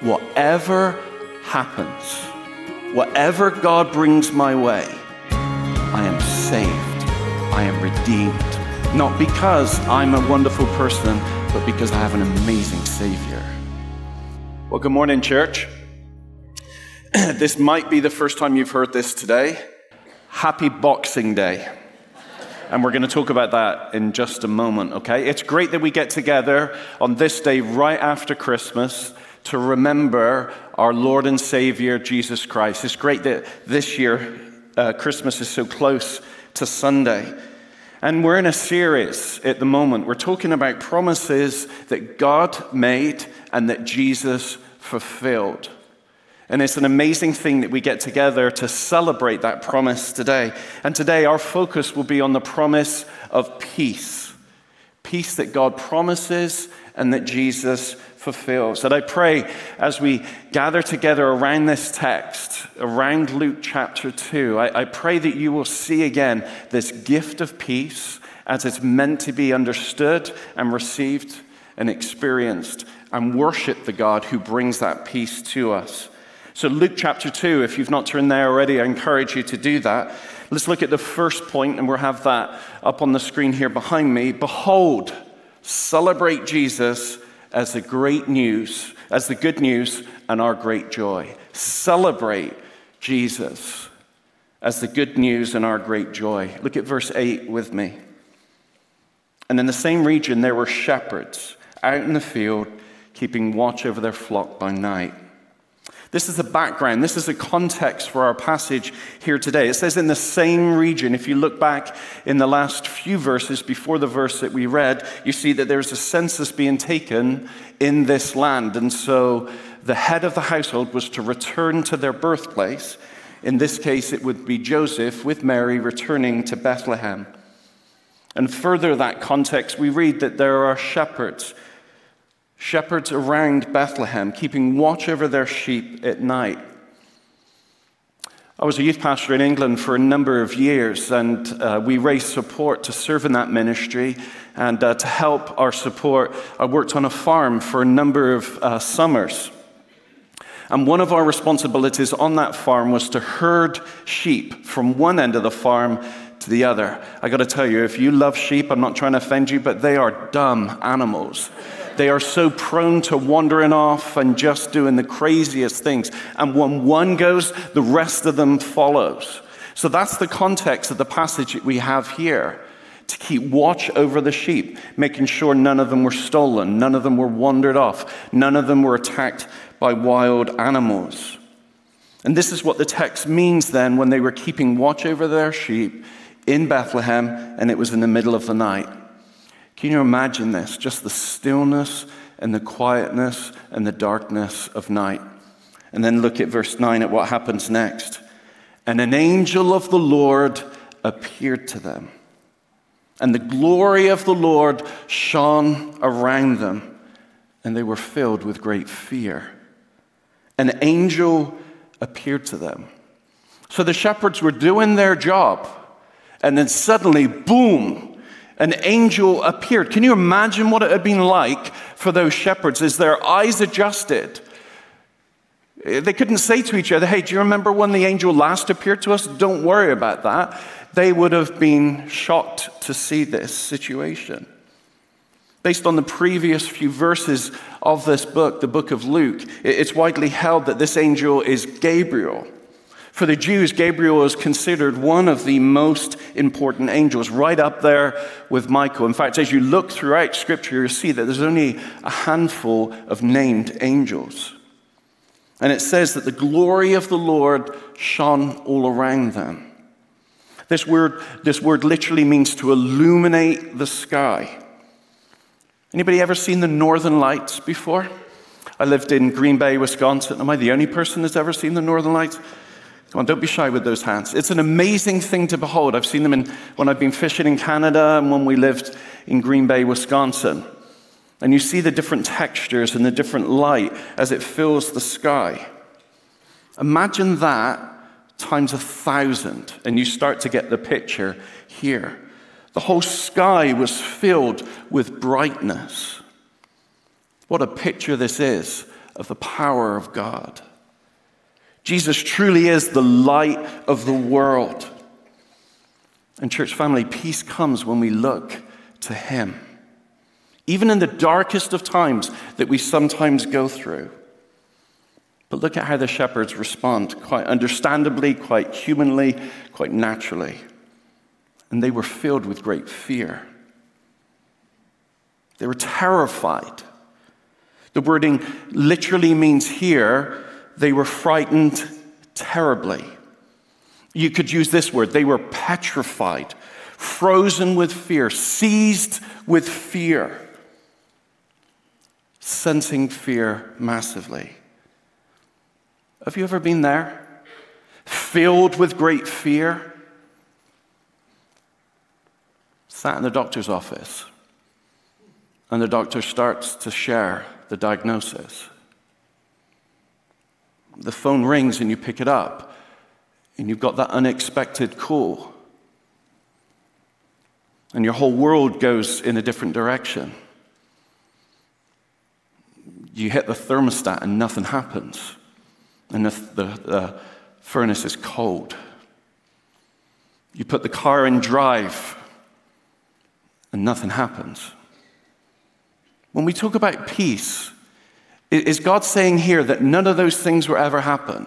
whatever happens, whatever God brings my way, I am saved, I am redeemed. Not because I'm a wonderful person, but because I have an amazing Savior. Well, good morning, church. this might be the first time you've heard this today. Happy Boxing Day. And we're going to talk about that in just a moment, okay? It's great that we get together on this day right after Christmas to remember our Lord and Savior, Jesus Christ. It's great that this year uh, Christmas is so close to Sunday. And we're in a series at the moment. We're talking about promises that God made and that Jesus fulfilled. And it's an amazing thing that we get together to celebrate that promise today. And today, our focus will be on the promise of peace peace that God promises and that Jesus fulfills. And I pray as we gather together around this text, around Luke chapter 2, I, I pray that you will see again this gift of peace as it's meant to be understood and received and experienced and worship the God who brings that peace to us. So, Luke chapter 2, if you've not turned there already, I encourage you to do that. Let's look at the first point, and we'll have that up on the screen here behind me. Behold, celebrate Jesus as the great news, as the good news and our great joy. Celebrate Jesus as the good news and our great joy. Look at verse 8 with me. And in the same region, there were shepherds out in the field, keeping watch over their flock by night. This is the background. This is the context for our passage here today. It says in the same region. If you look back in the last few verses before the verse that we read, you see that there's a census being taken in this land. And so the head of the household was to return to their birthplace. In this case, it would be Joseph with Mary returning to Bethlehem. And further that context, we read that there are shepherds shepherds around Bethlehem, keeping watch over their sheep at night. I was a youth pastor in England for a number of years, and uh, we raised support to serve in that ministry. And uh, to help our support, I worked on a farm for a number of uh, summers. And one of our responsibilities on that farm was to herd sheep from one end of the farm to the other. I got to tell you, if you love sheep, I'm not trying to offend you, but they are dumb animals. They are so prone to wandering off and just doing the craziest things. And when one goes, the rest of them follows. So that's the context of the passage that we have here. To keep watch over the sheep, making sure none of them were stolen, none of them were wandered off, none of them were attacked by wild animals. And this is what the text means then when they were keeping watch over their sheep in Bethlehem and it was in the middle of the night. Can you imagine this? Just the stillness and the quietness and the darkness of night. And then look at verse 9 at what happens next. And an angel of the Lord appeared to them. And the glory of the Lord shone around them, and they were filled with great fear. An angel appeared to them. So the shepherds were doing their job, and then suddenly, boom, an angel appeared. Can you imagine what it had been like for those shepherds as their eyes adjusted? They couldn't say to each other, Hey, do you remember when the angel last appeared to us? Don't worry about that. They would have been shocked to see this situation. Based on the previous few verses of this book, the book of Luke, it's widely held that this angel is Gabriel. For the Jews, Gabriel is considered one of the most important angels, right up there with Michael. In fact, as you look throughout Scripture, you'll see that there's only a handful of named angels. And it says that the glory of the Lord shone all around them. This word, this word literally means to illuminate the sky. Anybody ever seen the northern lights before? I lived in Green Bay, Wisconsin. Am I the only person that's ever seen the northern lights? Come on, don't be shy with those hands. It's an amazing thing to behold. I've seen them in, when I've been fishing in Canada and when we lived in Green Bay, Wisconsin. And you see the different textures and the different light as it fills the sky. Imagine that times a thousand, and you start to get the picture here. The whole sky was filled with brightness. What a picture this is of the power of God. Jesus truly is the light of the world. And, church family, peace comes when we look to Him, even in the darkest of times that we sometimes go through. But look at how the shepherds respond, quite understandably, quite humanly, quite naturally. And they were filled with great fear. They were terrified. The wording literally means here they were frightened terribly. You could use this word they were petrified, frozen with fear, seized with fear, sensing fear massively. Have you ever been there? Filled with great fear? Sat in the doctor's office, and the doctor starts to share the diagnosis. The phone rings and you pick it up, and you've got that unexpected call. And your whole world goes in a different direction. You hit the thermostat and nothing happens, and the, the, the furnace is cold. You put the car in drive, and nothing happens. When we talk about peace, is God saying here that none of those things will ever happen?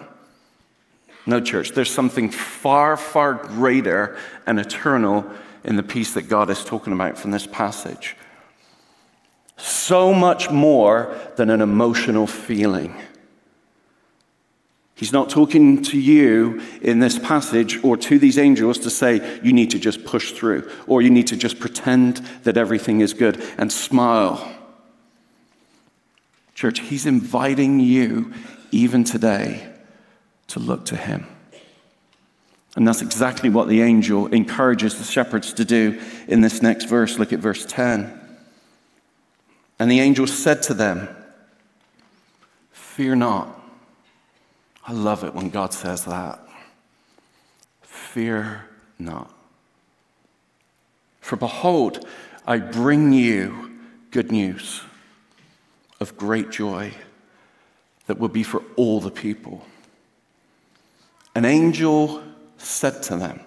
No, church, there's something far, far greater and eternal in the peace that God is talking about from this passage. So much more than an emotional feeling. He's not talking to you in this passage or to these angels to say you need to just push through or you need to just pretend that everything is good and smile. Church, He's inviting you, even today, to look to Him. And that's exactly what the angel encourages the shepherds to do in this next verse. Look at verse 10. And the angel said to them, Fear not. I love it when God says that. Fear not. For behold, I bring you good news of great joy that will be for all the people. An angel said to them,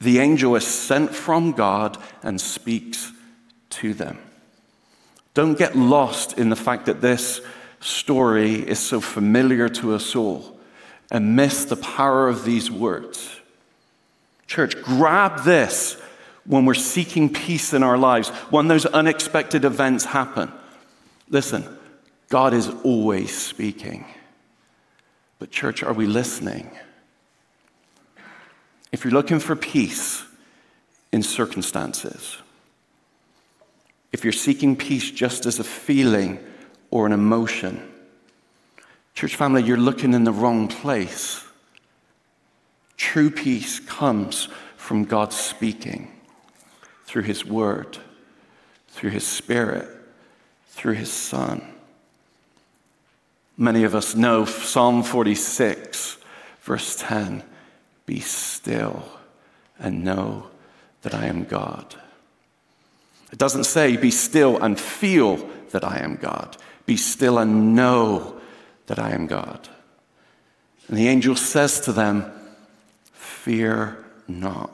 The angel is sent from God and speaks to them. Don't get lost in the fact that this story is so familiar to us all and miss the power of these words. Church, grab this when we're seeking peace in our lives, when those unexpected events happen. Listen, God is always speaking. But, church, are we listening? If you're looking for peace in circumstances, if you're seeking peace just as a feeling or an emotion, church family, you're looking in the wrong place. True peace comes from God speaking through His Word, through His Spirit through his Son. Many of us know Psalm 46, verse 10 Be still and know that I am God. It doesn't say, Be still and feel that I am God. Be still and know that I am God. And the angel says to them, Fear not.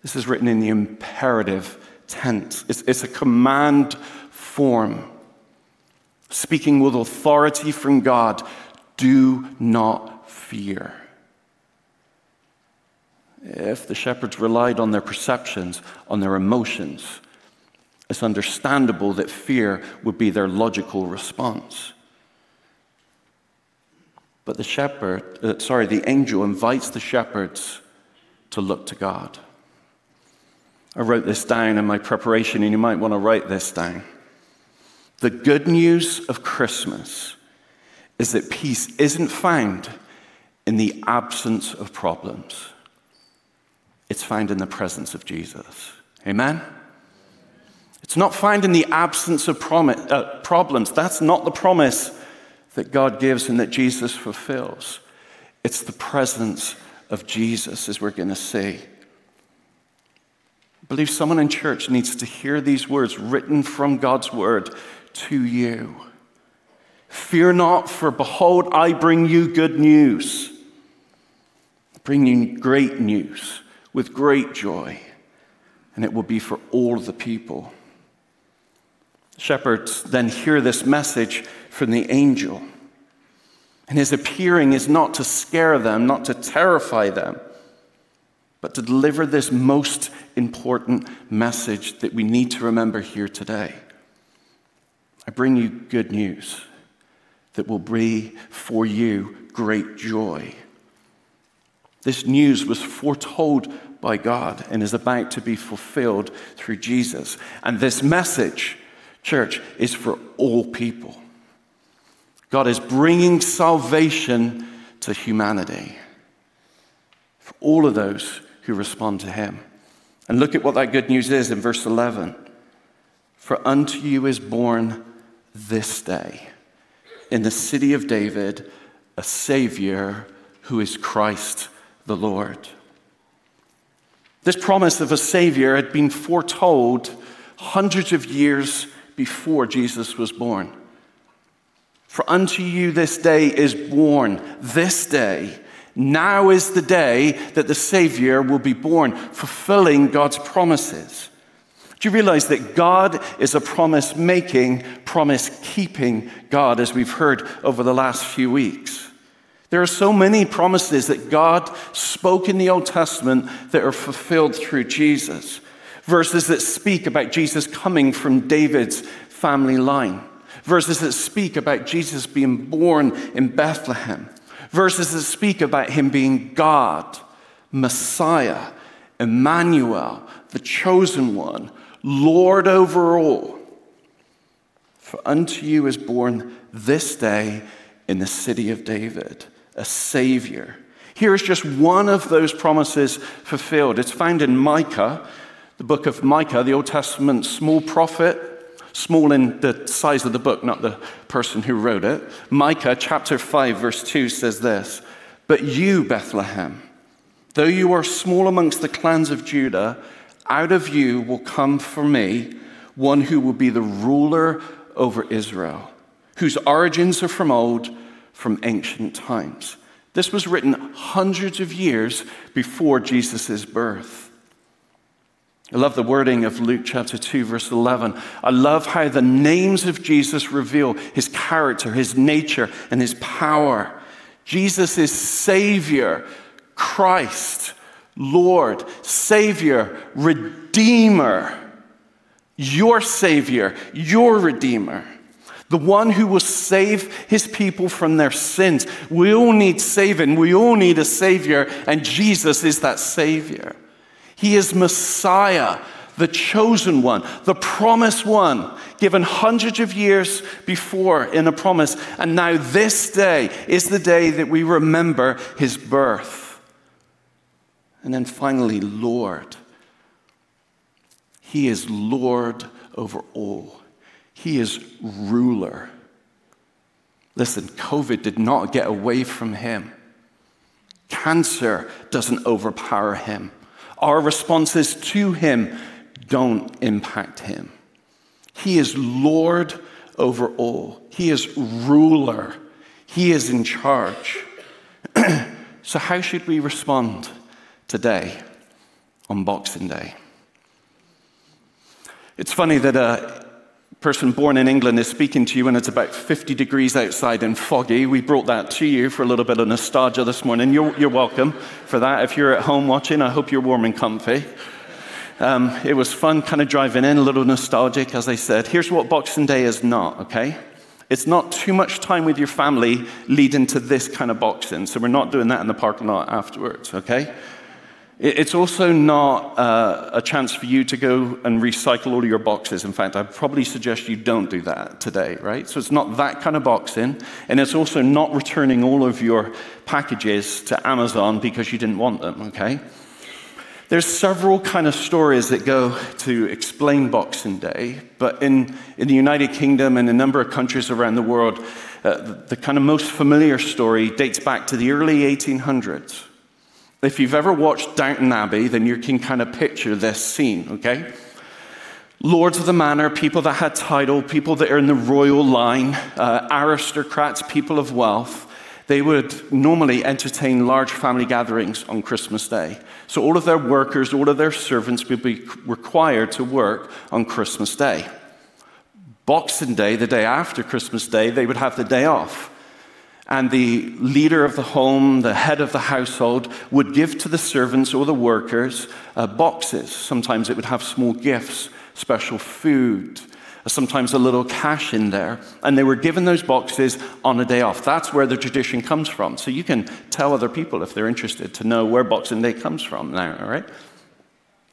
This is written in the imperative tense. It's, it's a command form, speaking with authority from God, do not fear. If the shepherds relied on their perceptions, on their emotions, it's understandable that fear would be their logical response. But the shepherd, uh, sorry, the angel invites the shepherds to look to God. I wrote this down in my preparation, and you might want to write this down. The good news of Christmas is that peace isn't found in the absence of problems, it's found in the presence of Jesus. Amen? It's not found in the absence of uh, problems. That's not the promise that God gives and that Jesus fulfills. It's the presence of Jesus, as we're going to see. I believe someone in church needs to hear these words written from God's word to you. Fear not, for behold, I bring you good news. I bring you great news with great joy, and it will be for all the people. Shepherds then hear this message from the angel. And his appearing is not to scare them, not to terrify them, but to deliver this most important message that we need to remember here today. I bring you good news that will be for you great joy. This news was foretold by God and is about to be fulfilled through Jesus. And this message, church, is for all people. God is bringing salvation to humanity for all of those who respond to Him. And look at what that good news is in verse 11. For unto you is born this day in the city of David a Savior who is Christ the Lord. This promise of a Savior had been foretold hundreds of years before Jesus was born. For unto you this day is born, this day. Now is the day that the Savior will be born, fulfilling God's promises. Do you realize that God is a promise making, promise keeping God, as we've heard over the last few weeks? There are so many promises that God spoke in the Old Testament that are fulfilled through Jesus. Verses that speak about Jesus coming from David's family line. Verses that speak about Jesus being born in Bethlehem. Verses that speak about him being God, Messiah, Emmanuel, the chosen one, Lord over all. For unto you is born this day in the city of David a Savior. Here is just one of those promises fulfilled. It's found in Micah, the book of Micah, the Old Testament small prophet, small in the size of the book, not the person who wrote it. Micah chapter 5, verse 2 says this But you, Bethlehem, though you are small amongst the clans of Judah, out of you will come for me one who will be the ruler over Israel, whose origins are from old, from ancient times. This was written hundreds of years before Jesus' birth. I love the wording of Luke chapter 2, verse 11. I love how the names of Jesus reveal his character, his nature, and his power. Jesus is Savior, Christ, Lord, Savior, Redeemer, your Savior, your Redeemer, the one who will save his people from their sins. We all need saving, we all need a Savior, and Jesus is that Savior. He is Messiah, the chosen one, the promised one, given hundreds of years before in a promise. And now, this day is the day that we remember his birth. And then finally, Lord. He is Lord over all, He is ruler. Listen, COVID did not get away from Him, cancer doesn't overpower Him. Our responses to Him don't impact Him. He is Lord over all, He is ruler, He is in charge. so, how should we respond today on Boxing Day? It's funny that a person born in England is speaking to you when it's about 50 degrees outside and foggy. We brought that to you for a little bit of nostalgia this morning. You're, you're welcome for that. If you're at home watching, I hope you're warm and comfy. Um, it was fun kind of driving in, a little nostalgic, as I said. Here's what Boxing Day is not, okay? It's not too much time with your family leading to this kind of boxing. So we're not doing that in the parking lot afterwards, okay? It's also not uh, a chance for you to go and recycle all your boxes. In fact, I'd probably suggest you don't do that today, right? So it's not that kind of boxing. And it's also not returning all of your packages to Amazon because you didn't want them, okay? There's several kind of stories that go to explain Boxing Day, but in, in the United Kingdom and a number of countries around the world, uh, the, the kind of most familiar story dates back to the early 1800s. If you've ever watched Downton Abbey, then you can kind of picture this scene, okay? Lords of the manor, people that had title, people that are in the royal line, uh, aristocrats, people of wealth, they would normally entertain large family gatherings on Christmas Day. So all of their workers, all of their servants would be required to work on Christmas Day. Boxing Day, the day after Christmas Day, they would have the day off. And the leader of the home, the head of the household, would give to the servants or the workers uh, boxes. Sometimes it would have small gifts, special food, sometimes a little cash in there. And they were given those boxes on a day off. That's where the tradition comes from. So you can tell other people if they're interested to know where Boxing Day comes from now, all right?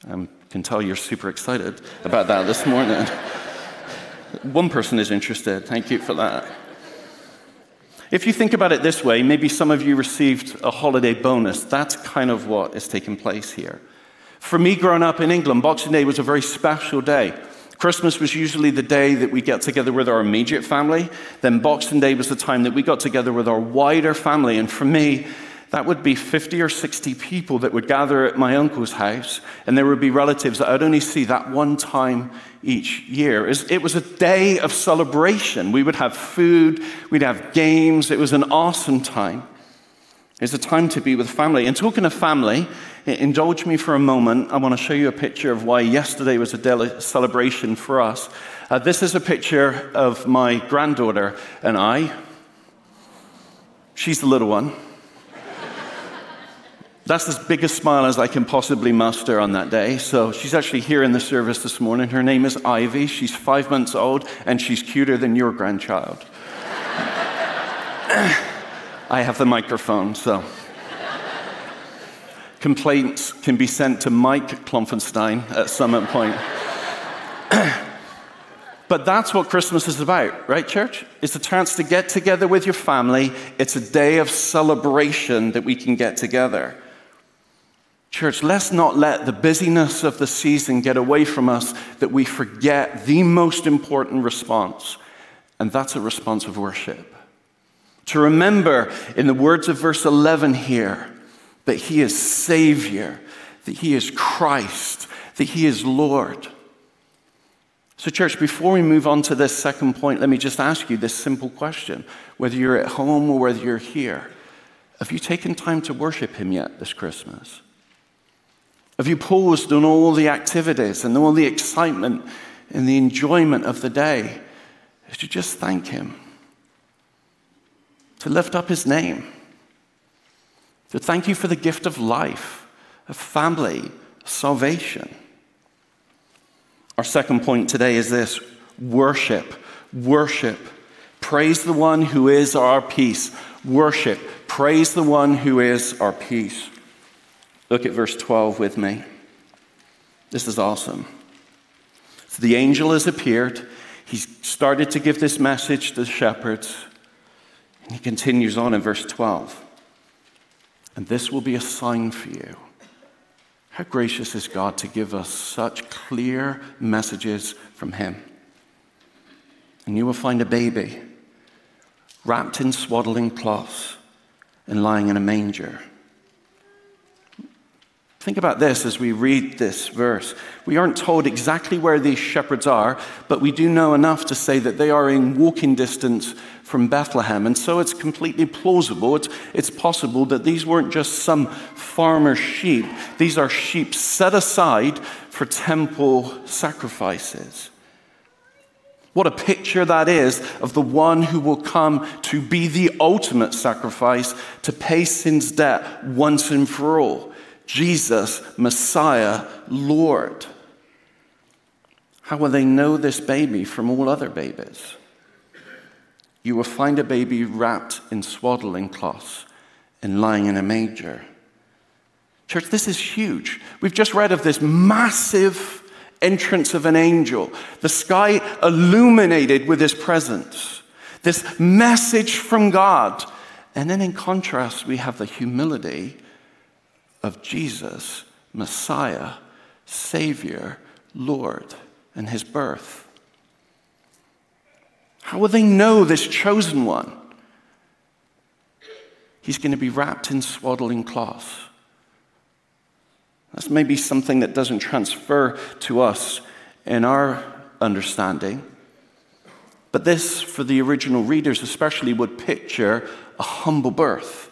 I can tell you're super excited about that this morning. One person is interested. Thank you for that. If you think about it this way, maybe some of you received a holiday bonus. That's kind of what is taking place here. For me, growing up in England, Boxing Day was a very special day. Christmas was usually the day that we get together with our immediate family. Then Boxing Day was the time that we got together with our wider family. And for me, that would be 50 or 60 people that would gather at my uncle's house, and there would be relatives that I'd only see that one time each year. It was a day of celebration. We would have food, we'd have games. It was an awesome time. It's a time to be with family. And talking of family, indulge me for a moment. I want to show you a picture of why yesterday was a celebration for us. Uh, this is a picture of my granddaughter and I. She's the little one. That's as big a smile as I can possibly muster on that day. So she's actually here in the service this morning. Her name is Ivy. She's five months old, and she's cuter than your grandchild. I have the microphone, so. Complaints can be sent to Mike Klopfenstein at some point. but that's what Christmas is about, right, church? It's a chance to get together with your family. It's a day of celebration that we can get together. Church, let's not let the busyness of the season get away from us that we forget the most important response, and that's a response of worship. To remember, in the words of verse 11 here, that He is Savior, that He is Christ, that He is Lord. So, church, before we move on to this second point, let me just ask you this simple question. Whether you're at home or whether you're here, have you taken time to worship Him yet this Christmas? Have you paused on all the activities and all the excitement and the enjoyment of the day to just thank Him? To lift up His name? To thank you for the gift of life, of family, salvation? Our second point today is this worship. Worship. Praise the one who is our peace. Worship. Praise the one who is our peace. Look at verse 12 with me. This is awesome. So the angel has appeared. He's started to give this message to the shepherds. And he continues on in verse 12. And this will be a sign for you. How gracious is God to give us such clear messages from Him. And you will find a baby wrapped in swaddling cloths and lying in a manger. Think about this as we read this verse. We aren't told exactly where these shepherds are, but we do know enough to say that they are in walking distance from Bethlehem. And so it's completely plausible, it's, it's possible that these weren't just some farmer sheep, these are sheep set aside for temple sacrifices. What a picture that is of the one who will come to be the ultimate sacrifice to pay sin's debt once and for all. Jesus, Messiah, Lord. How will they know this baby from all other babies? You will find a baby wrapped in swaddling cloths and lying in a manger. Church, this is huge. We've just read of this massive entrance of an angel, the sky illuminated with his presence, this message from God. And then in contrast, we have the humility of Jesus, Messiah, Savior, Lord, and his birth. How will they know this chosen one? He's going to be wrapped in swaddling cloths. That's maybe something that doesn't transfer to us in our understanding. But this, for the original readers especially, would picture a humble birth,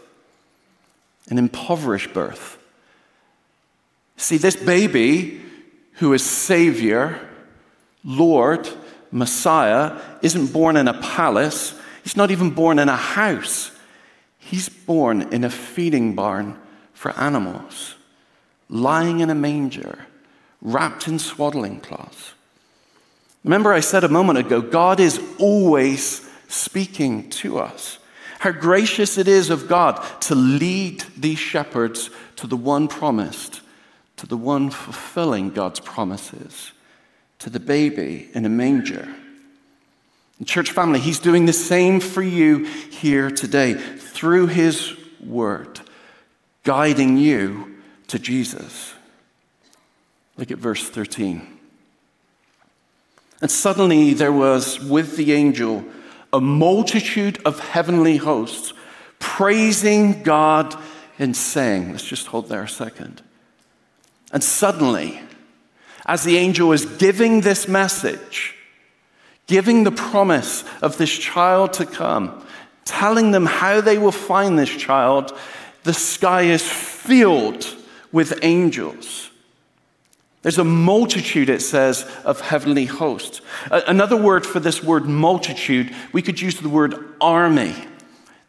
an impoverished birth. See, this baby who is Savior, Lord, Messiah, isn't born in a palace. He's not even born in a house. He's born in a feeding barn for animals, lying in a manger, wrapped in swaddling cloths. Remember, I said a moment ago, God is always speaking to us. How gracious it is of God to lead these shepherds to the one promised, to the one fulfilling God's promises, to the baby in a manger. And church family, He's doing the same for you here today through His word, guiding you to Jesus. Look at verse 13. And suddenly there was with the angel a multitude of heavenly hosts praising God and saying, let's just hold there a second. And suddenly, as the angel is giving this message, giving the promise of this child to come, telling them how they will find this child, the sky is filled with angels. There's a multitude, it says, of heavenly hosts. Another word for this word multitude, we could use the word army.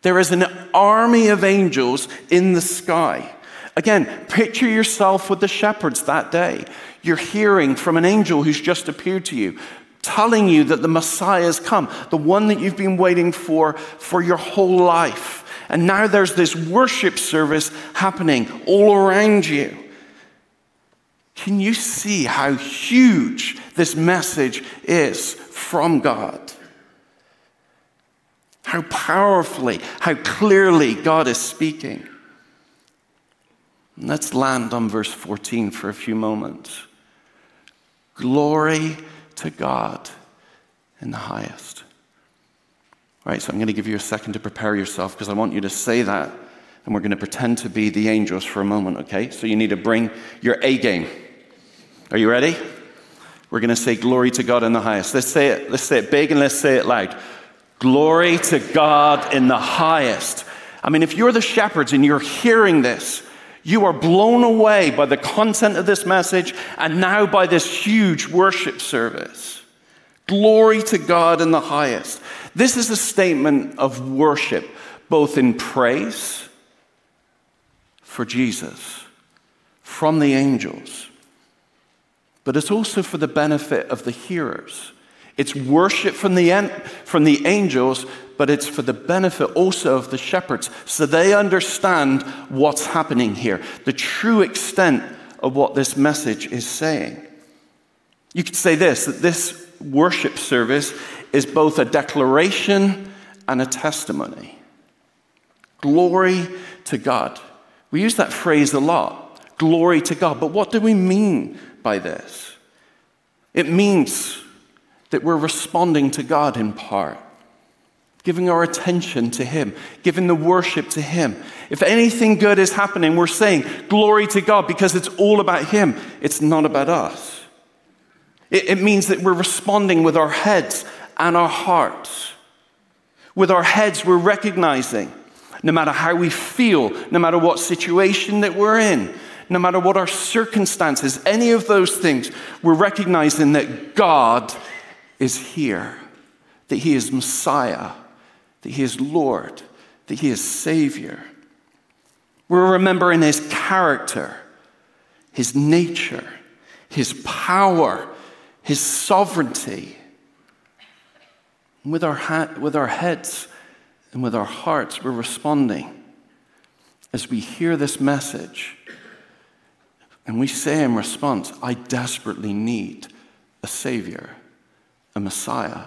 There is an army of angels in the sky. Again, picture yourself with the shepherds that day. You're hearing from an angel who's just appeared to you, telling you that the Messiah has come, the one that you've been waiting for for your whole life. And now there's this worship service happening all around you. Can you see how huge this message is from God? How powerfully, how clearly God is speaking. Let's land on verse 14 for a few moments. Glory to God in the highest. All right, so I'm going to give you a second to prepare yourself because I want you to say that, and we're going to pretend to be the angels for a moment, okay? So you need to bring your A game. Are you ready? We're going to say glory to God in the highest. Let's say it. Let's say it big and let's say it loud. Glory to God in the highest. I mean, if you're the shepherds and you're hearing this, you are blown away by the content of this message and now by this huge worship service. Glory to God in the highest. This is a statement of worship, both in praise for Jesus from the angels but it's also for the benefit of the hearers. It's worship from the, from the angels, but it's for the benefit also of the shepherds, so they understand what's happening here, the true extent of what this message is saying. You could say this that this worship service is both a declaration and a testimony. Glory to God. We use that phrase a lot glory to God, but what do we mean by this. It means that we're responding to God in part, giving our attention to Him, giving the worship to Him. If anything good is happening, we're saying glory to God because it's all about Him, it's not about us. It, it means that we're responding with our heads and our hearts. With our heads, we're recognizing no matter how we feel, no matter what situation that we're in, no matter what our circumstances, any of those things, we're recognizing that God is here, that He is Messiah, that He is Lord, that He is Savior. We're remembering His character, His nature, His power, His sovereignty. with our, ha- with our heads and with our hearts, we're responding as we hear this message and we say in response, I desperately need a Savior, a Messiah,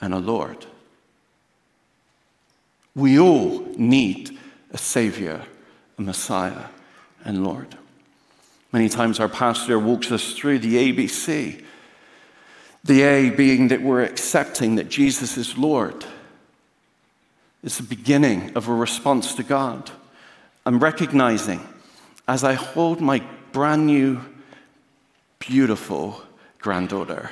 and a Lord. We all need a Savior, a Messiah, and Lord. Many times our pastor walks us through the ABC. The A being that we're accepting that Jesus is Lord. It's the beginning of a response to God. I'm recognizing as I hold my brand new, beautiful granddaughter.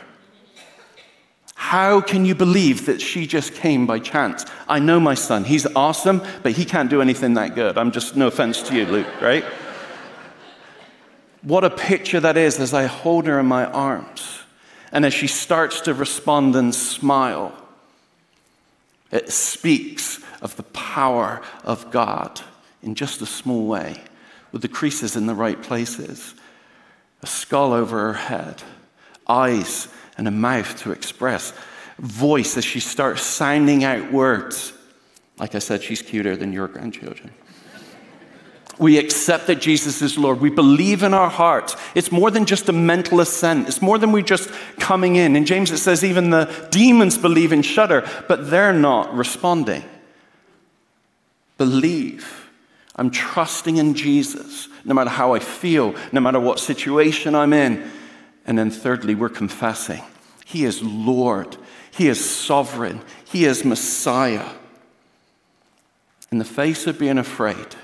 How can you believe that she just came by chance? I know my son. He's awesome, but he can't do anything that good. I'm just, no offense to you, Luke, right? what a picture that is as I hold her in my arms and as she starts to respond and smile. It speaks of the power of God in just a small way, with the creases in the right places, a skull over her head, eyes and a mouth to express, voice as she starts sounding out words. Like I said, she's cuter than your grandchildren. We accept that Jesus is Lord. We believe in our hearts. It's more than just a mental assent. It's more than we just coming in. In James, it says even the demons believe and shudder, but they're not responding. Believe. I'm trusting in Jesus, no matter how I feel, no matter what situation I'm in. And then, thirdly, we're confessing He is Lord, He is sovereign, He is Messiah. In the face of being afraid,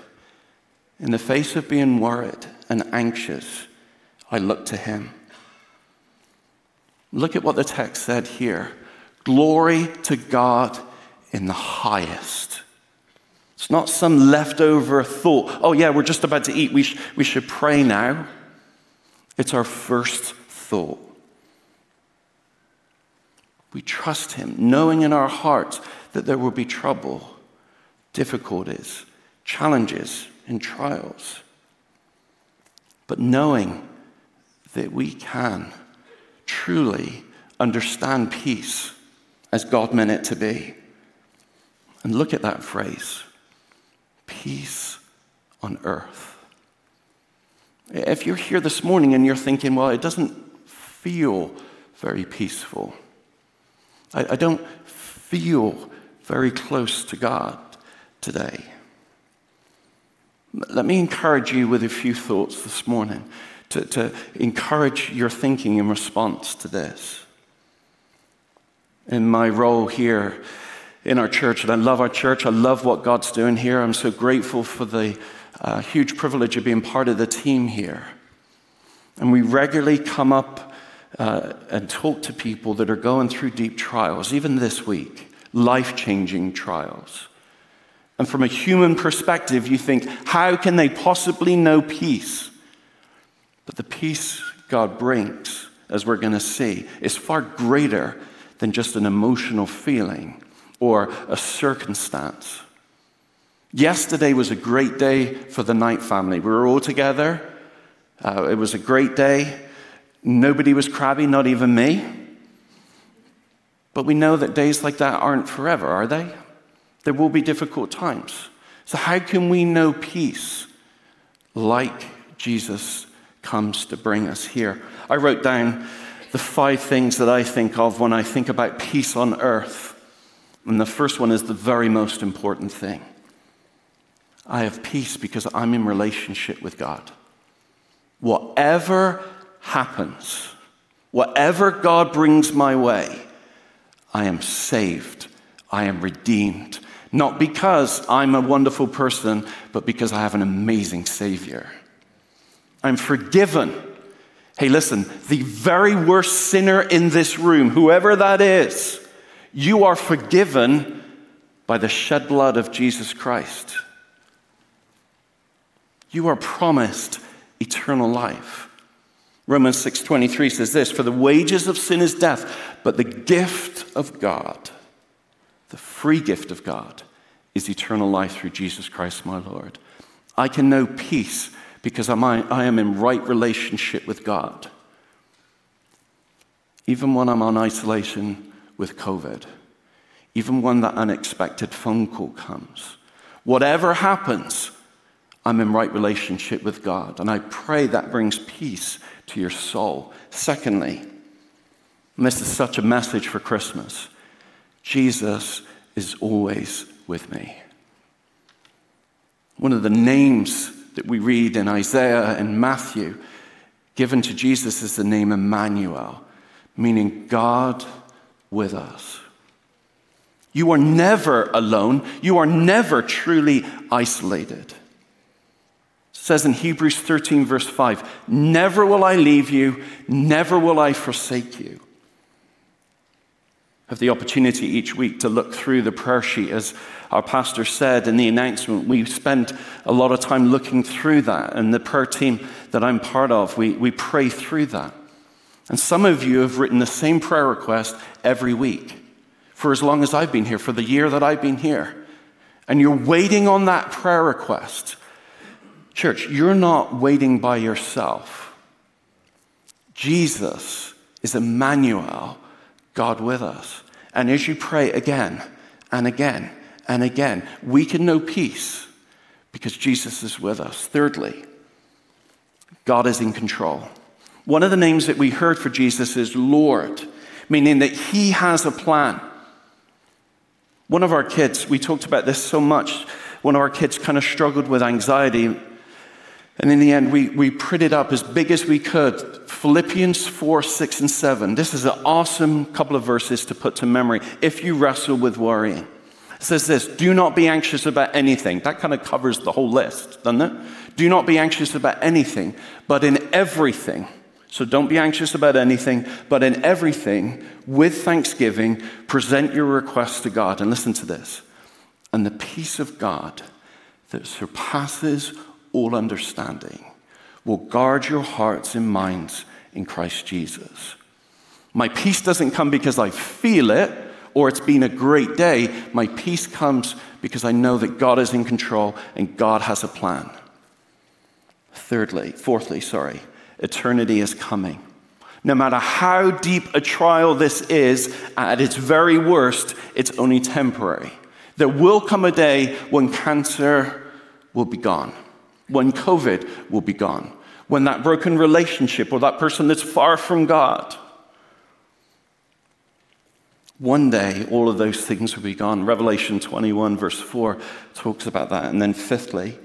in the face of being worried and anxious, I look to Him. Look at what the text said here Glory to God in the highest. It's not some leftover thought. Oh, yeah, we're just about to eat. We, sh- we should pray now. It's our first thought. We trust Him, knowing in our hearts that there will be trouble, difficulties, challenges, and trials, but knowing that we can truly understand peace as God meant it to be. And look at that phrase peace on earth. If you're here this morning and you're thinking, well, it doesn't feel very peaceful. I, I don't feel very close to God today. Let me encourage you with a few thoughts this morning to, to encourage your thinking in response to this. In my role here in our church, and I love our church, I love what God's doing here. I'm so grateful for the uh, huge privilege of being part of the team here. And we regularly come up uh, and talk to people that are going through deep trials, even this week, life changing trials. And from a human perspective, you think, how can they possibly know peace? But the peace God brings, as we're going to see, is far greater than just an emotional feeling or a circumstance. Yesterday was a great day for the Knight family. We were all together. Uh, it was a great day. Nobody was crabby, not even me. But we know that days like that aren't forever, are they? There will be difficult times. So, how can we know peace like Jesus comes to bring us here? I wrote down the five things that I think of when I think about peace on earth. And the first one is the very most important thing. I have peace because I'm in relationship with God. Whatever happens, whatever God brings my way, I am saved. I am redeemed. Not because I'm a wonderful person, but because I have an amazing Savior. I'm forgiven. Hey, listen, the very worst sinner in this room, whoever that is, you are forgiven by the shed blood of Jesus Christ. You are promised eternal life. Romans 6:23 says this, for the wages of sin is death, but the gift of God, the free gift of God is eternal life through Jesus Christ my Lord. I can know peace because I'm, I am in right relationship with God. Even when I'm on isolation with COVID, even when that unexpected phone call comes, whatever happens, I'm in right relationship with God. And I pray that brings peace to your soul. Secondly, and this is such a message for Christmas Jesus is always with me. One of the names that we read in Isaiah and Matthew given to Jesus is the name Emmanuel, meaning God with us. You are never alone. You are never truly isolated. Says in Hebrews 13, verse 5, Never will I leave you, never will I forsake you. Have the opportunity each week to look through the prayer sheet. As our pastor said in the announcement, we spend a lot of time looking through that. And the prayer team that I'm part of, we, we pray through that. And some of you have written the same prayer request every week for as long as I've been here, for the year that I've been here. And you're waiting on that prayer request. Church, you're not waiting by yourself. Jesus is Emmanuel God with us. And as you pray again and again and again, we can know peace because Jesus is with us. Thirdly, God is in control. One of the names that we heard for Jesus is Lord, meaning that He has a plan. One of our kids, we talked about this so much, one of our kids kind of struggled with anxiety and in the end, we, we printed up as big as we could Philippians 4, 6, and 7. This is an awesome couple of verses to put to memory if you wrestle with worrying. It says this Do not be anxious about anything. That kind of covers the whole list, doesn't it? Do not be anxious about anything, but in everything. So don't be anxious about anything, but in everything, with thanksgiving, present your requests to God. And listen to this. And the peace of God that surpasses all understanding will guard your hearts and minds in Christ Jesus. My peace doesn't come because I feel it or it's been a great day. My peace comes because I know that God is in control and God has a plan. Thirdly, fourthly, sorry, eternity is coming. No matter how deep a trial this is, at its very worst, it's only temporary. There will come a day when cancer will be gone when COVID will be gone, when that broken relationship or that person that's far from God. One day, all of those things will be gone. Revelation 21, verse 4, talks about that. And then, fifthly,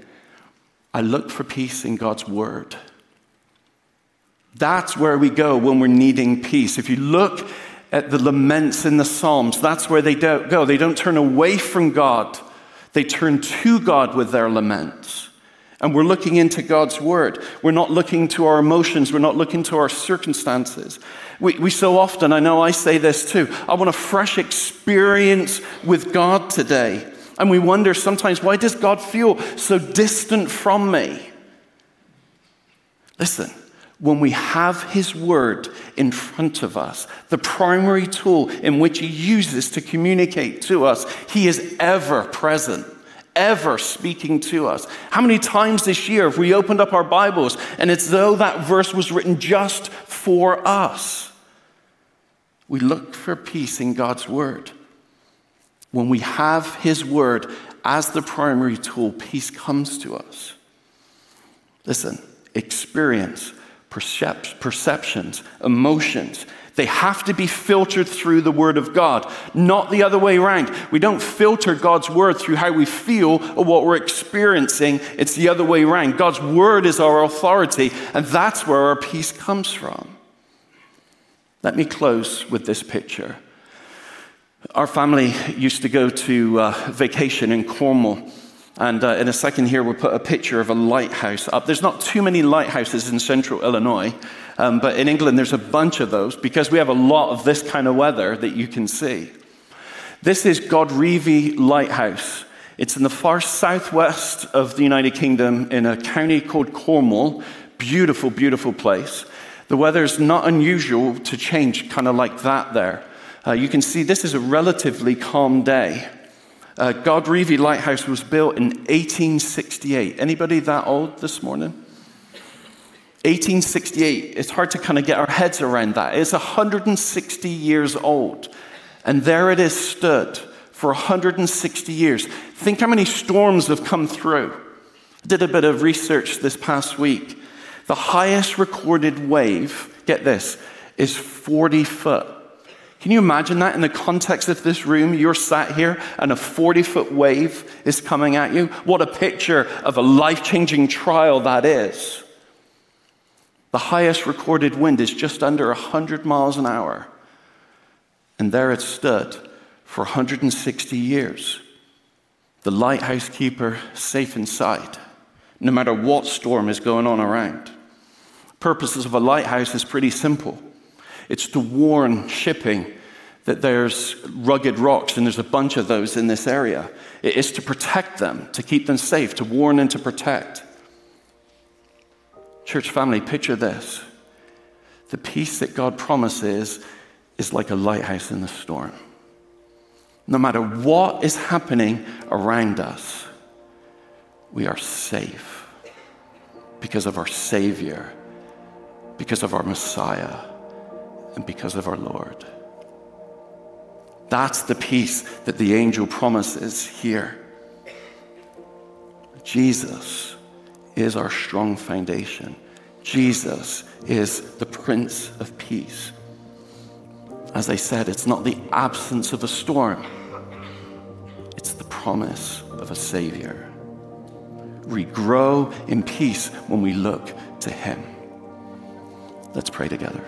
I look for peace in God's word. That's where we go when we're needing peace. If you look at the laments in the Psalms, that's where they don't go. They don't turn away from God, they turn to God with their laments. And we're looking into God's word. We're not looking to our emotions. We're not looking to our circumstances. We, we so often, I know I say this too, I want a fresh experience with God today. And we wonder sometimes, why does God feel so distant from me? Listen, when we have His Word in front of us, the primary tool in which He uses to communicate to us, He is ever present ever speaking to us. How many times this year have we opened up our Bibles and it's though that verse was written just for us? We look for peace in God's Word. When we have His Word as the primary tool, peace comes to us. Listen, experience, percep- perceptions, emotions, they have to be filtered through the Word of God, not the other way around. We don't filter God's Word through how we feel or what we're experiencing. It's the other way around. God's Word is our authority, and that's where our peace comes from. Let me close with this picture. Our family used to go to uh, vacation in Cornwall. And uh, in a second here, we'll put a picture of a lighthouse up. There's not too many lighthouses in central Illinois, um, but in England, there's a bunch of those because we have a lot of this kind of weather that you can see. This is Godrevy Lighthouse. It's in the far southwest of the United Kingdom in a county called Cornwall. Beautiful, beautiful place. The weather's not unusual to change kind of like that there. Uh, you can see this is a relatively calm day. Uh, Godrevy Lighthouse was built in 1868. Anybody that old this morning? 1868, it's hard to kind of get our heads around that. It's 160 years old. And there it is stood for 160 years. Think how many storms have come through. I did a bit of research this past week. The highest recorded wave, get this, is 40 foot. Can you imagine that in the context of this room? You're sat here and a 40 foot wave is coming at you. What a picture of a life changing trial that is. The highest recorded wind is just under 100 miles an hour. And there it stood for 160 years. The lighthouse keeper safe inside no matter what storm is going on around. Purposes of a lighthouse is pretty simple. It's to warn shipping that there's rugged rocks and there's a bunch of those in this area. It is to protect them, to keep them safe, to warn and to protect. Church family, picture this. The peace that God promises is like a lighthouse in the storm. No matter what is happening around us, we are safe because of our Savior, because of our Messiah, and because of our Lord. That's the peace that the angel promises here. Jesus is our strong foundation. Jesus is the Prince of Peace. As I said, it's not the absence of a storm, it's the promise of a Savior. We grow in peace when we look to Him. Let's pray together.